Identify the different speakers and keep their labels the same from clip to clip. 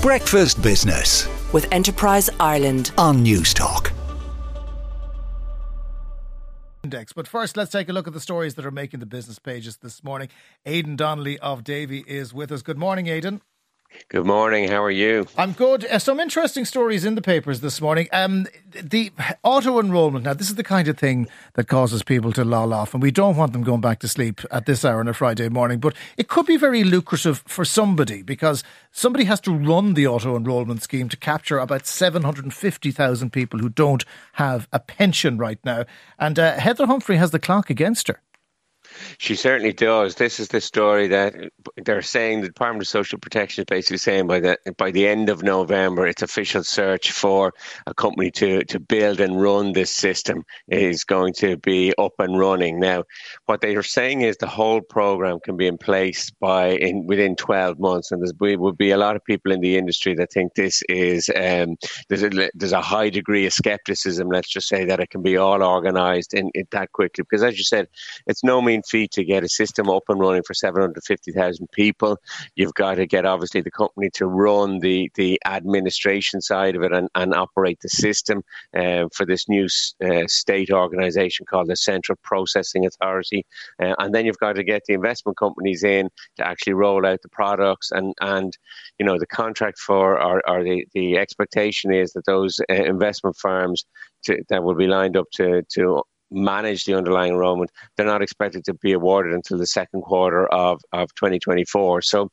Speaker 1: Breakfast Business
Speaker 2: with Enterprise Ireland
Speaker 1: on Newstalk.
Speaker 3: Index. But first, let's take a look at the stories that are making the business pages this morning. Aidan Donnelly of Davy is with us. Good morning, Aidan.
Speaker 4: Good morning. How are you?
Speaker 3: I'm good. Uh, some interesting stories in the papers this morning. Um, the auto enrolment. Now, this is the kind of thing that causes people to loll off, and we don't want them going back to sleep at this hour on a Friday morning. But it could be very lucrative for somebody because somebody has to run the auto enrolment scheme to capture about 750,000 people who don't have a pension right now. And uh, Heather Humphreys has the clock against her.
Speaker 4: She certainly does. This is the story that they're saying the Department of Social Protection is basically saying by the by the end of November, its official search for a company to to build and run this system is going to be up and running. Now, what they are saying is the whole program can be in place by in within 12 months, and there would be a lot of people in the industry that think this is um, there's a there's a high degree of skepticism. Let's just say that it can be all organised in, in that quickly because, as you said, it's no mean feat to get a system up and running for 750,000 people. You've got to get obviously the company to run the, the administration side of it and, and operate the system uh, for this new uh, state organisation called the Central Processing Authority. Uh, and then you've got to get the investment companies in to actually roll out the products. And, and you know, the contract for or, or the, the expectation is that those uh, investment firms to, that will be lined up to, to manage the underlying enrollment, they're not expected to be awarded until the second quarter of, of 2024. So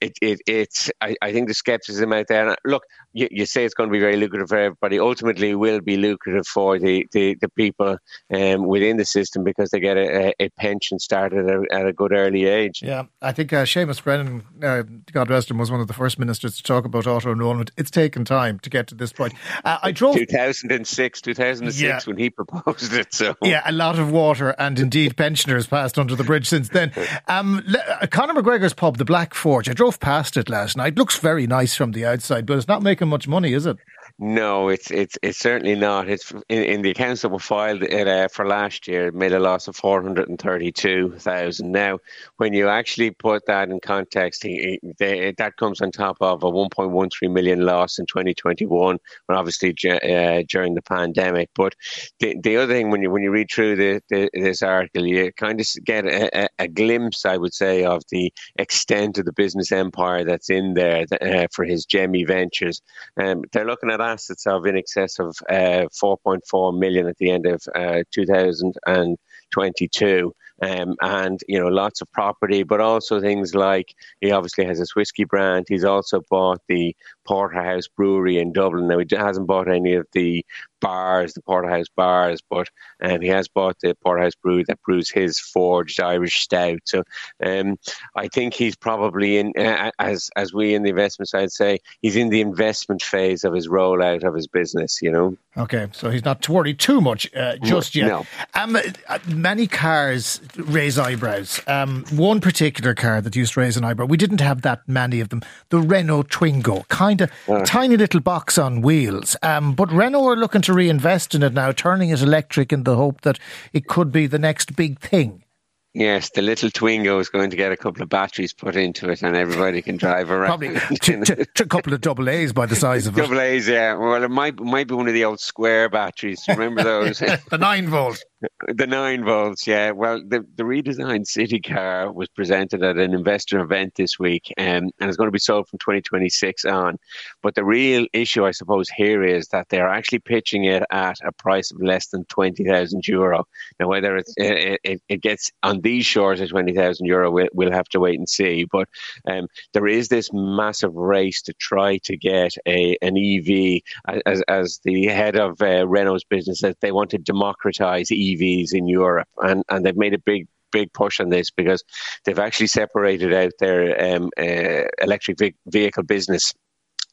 Speaker 4: it, it it's I, I think the skepticism out there. look, you, you say it's going to be very lucrative for everybody. Ultimately, it will be lucrative for the, the, the people um, within the system because they get a, a pension started at a, at a, good early age.
Speaker 3: Yeah, I think uh, Seamus Brennan, uh, God rest him, was one of the first ministers to talk about auto enrolment. It's taken time to get to this point. Uh, I drove
Speaker 4: 2006, 2006 yeah. when he proposed it. So
Speaker 3: yeah, a lot of water and indeed pensioners passed under the bridge since then. Um, uh, Conor McGregor's pub, the Black Forge. I drove past it last night. Looks very nice from the outside, but it's not making much money, is it?
Speaker 4: No, it's it's it's certainly not. It's in, in the accounts that were filed it, uh, for last year, it made a loss of four hundred and thirty-two thousand. Now, when you actually put that in context, he, they, that comes on top of a one point one three million loss in twenty twenty-one, but obviously uh, during the pandemic. But the, the other thing, when you when you read through the, the, this article, you kind of get a, a, a, glimpse, I would say, of the extent of the business empire that's in there uh, for his Gemmy Ventures. Um, they're looking at assets of in excess of uh, 4.4 million at the end of uh, 2022. Um, and you know lots of property, but also things like he obviously has a whiskey brand. He's also bought the Porterhouse Brewery in Dublin. Now he hasn't bought any of the bars, the Porterhouse bars, but um, he has bought the Porterhouse Brew that brews his forged Irish stout. So um, I think he's probably in, uh, as as we in the investment side say, he's in the investment phase of his rollout of his business. You know.
Speaker 3: Okay, so he's not worried too much uh, just yet.
Speaker 4: No.
Speaker 3: Um, uh, many cars raise eyebrows. Um, one particular car that used to raise an eyebrow, we didn't have that many of them. The Renault Twingo, kind of uh. tiny little box on wheels. Um, but Renault are looking to reinvest in it now, turning it electric in the hope that it could be the next big thing.
Speaker 4: Yes, the little Twingo is going to get a couple of batteries put into it, and everybody can drive around.
Speaker 3: Probably a couple of double A's by the size of
Speaker 4: it. Double A's, yeah. Well, it might might be one of the old square batteries. Remember those?
Speaker 3: the nine volt.
Speaker 4: The nine volts, yeah. Well, the, the redesigned city car was presented at an investor event this week, um, and it's going to be sold from 2026 on. But the real issue, I suppose, here is that they're actually pitching it at a price of less than 20,000 euro. Now, whether it, it, it gets on these shores at 20,000 euro, we'll, we'll have to wait and see. But um, there is this massive race to try to get a an EV, as, as the head of uh, Renault's business, that they want to democratize EV EVs in Europe, and and they've made a big big push on this because they've actually separated out their um, uh, electric vehicle business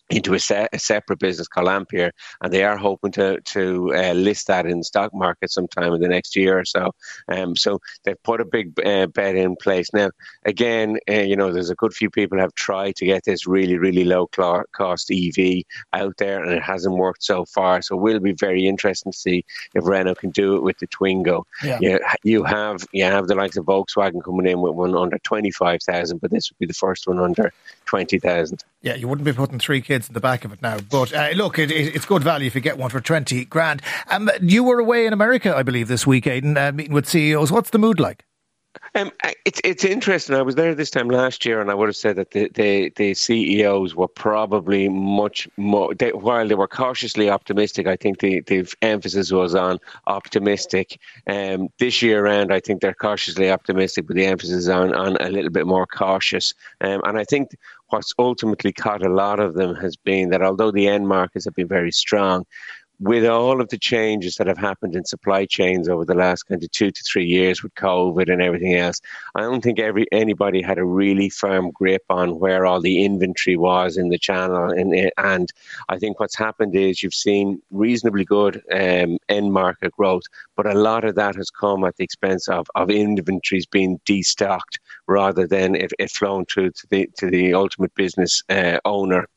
Speaker 4: into a, se- a, separate business called Ampere, and they are hoping to to uh, list that in the stock market sometime in the next year or so. Um, so they've put a big uh, bet in place. Now, again, uh, you know, there's a good few people have tried to get this really really low cl- cost EV out there, and it hasn't worked so far. So we'll be very interested to see if Renault can do it with the Twingo. Yeah. You, you have you have the likes of Volkswagen coming in with one under twenty five thousand, but this would be the first one under twenty thousand.
Speaker 3: Yeah, you wouldn't be putting three kids in the back of it now. But uh, look, it, it, it's good value if you get one for 20 grand. Um, you were away in America, I believe, this week, Aidan, uh, meeting with CEOs. What's the mood like?
Speaker 4: Um, it's it's interesting. I was there this time last year, and I would have said that the the, the CEOs were probably much more. They, while they were cautiously optimistic, I think the, the emphasis was on optimistic. Um, this year around, I think they're cautiously optimistic, but the emphasis on on a little bit more cautious. Um, and I think what's ultimately caught a lot of them has been that although the end markets have been very strong, with all of the changes that have happened in supply chains over the last kind of two to three years with COVID and everything else, I don't think every anybody had a really firm grip on where all the inventory was in the channel. And, and I think what's happened is you've seen reasonably good um, end market growth, but a lot of that has come at the expense of, of inventories being destocked rather than it, it flown through to the to the ultimate business uh, owner.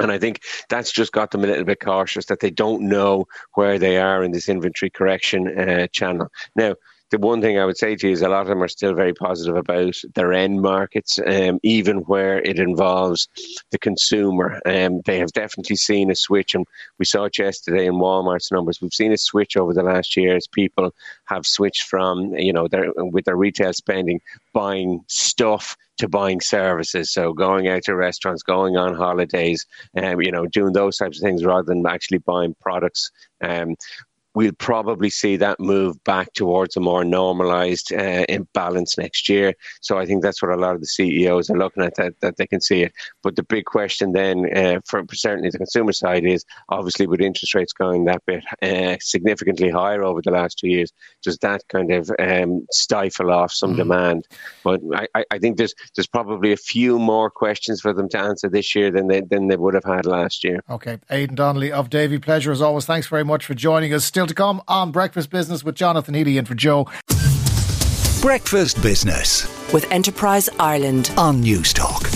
Speaker 4: And I think that's just got them a little bit cautious that they don't know where they are in this inventory correction uh, channel. Now, the one thing I would say to you is a lot of them are still very positive about their end markets, um, even where it involves the consumer. Um, they have definitely seen a switch, and we saw it yesterday in Walmart's numbers. We've seen a switch over the last year as people have switched from, you know, their, with their retail spending, buying stuff to buying services. So going out to restaurants, going on holidays, um, you know, doing those types of things rather than actually buying products. Um, we'll probably see that move back towards a more normalized uh, imbalance next year. So I think that's what a lot of the CEOs are looking at that, that they can see it. But the big question then, uh, for certainly the consumer side, is obviously with interest rates going that bit uh, significantly higher over the last two years, does that kind of um, stifle off some mm. demand? But I, I think there's there's probably a few more questions for them to answer this year than they than they would have had last year.
Speaker 3: Okay, Aidan Donnelly of Davy, pleasure as always. Thanks very much for joining us. Still Still to come on Breakfast Business with Jonathan Healy and for Joe.
Speaker 1: Breakfast Business
Speaker 2: with Enterprise Ireland
Speaker 1: on Newstalk.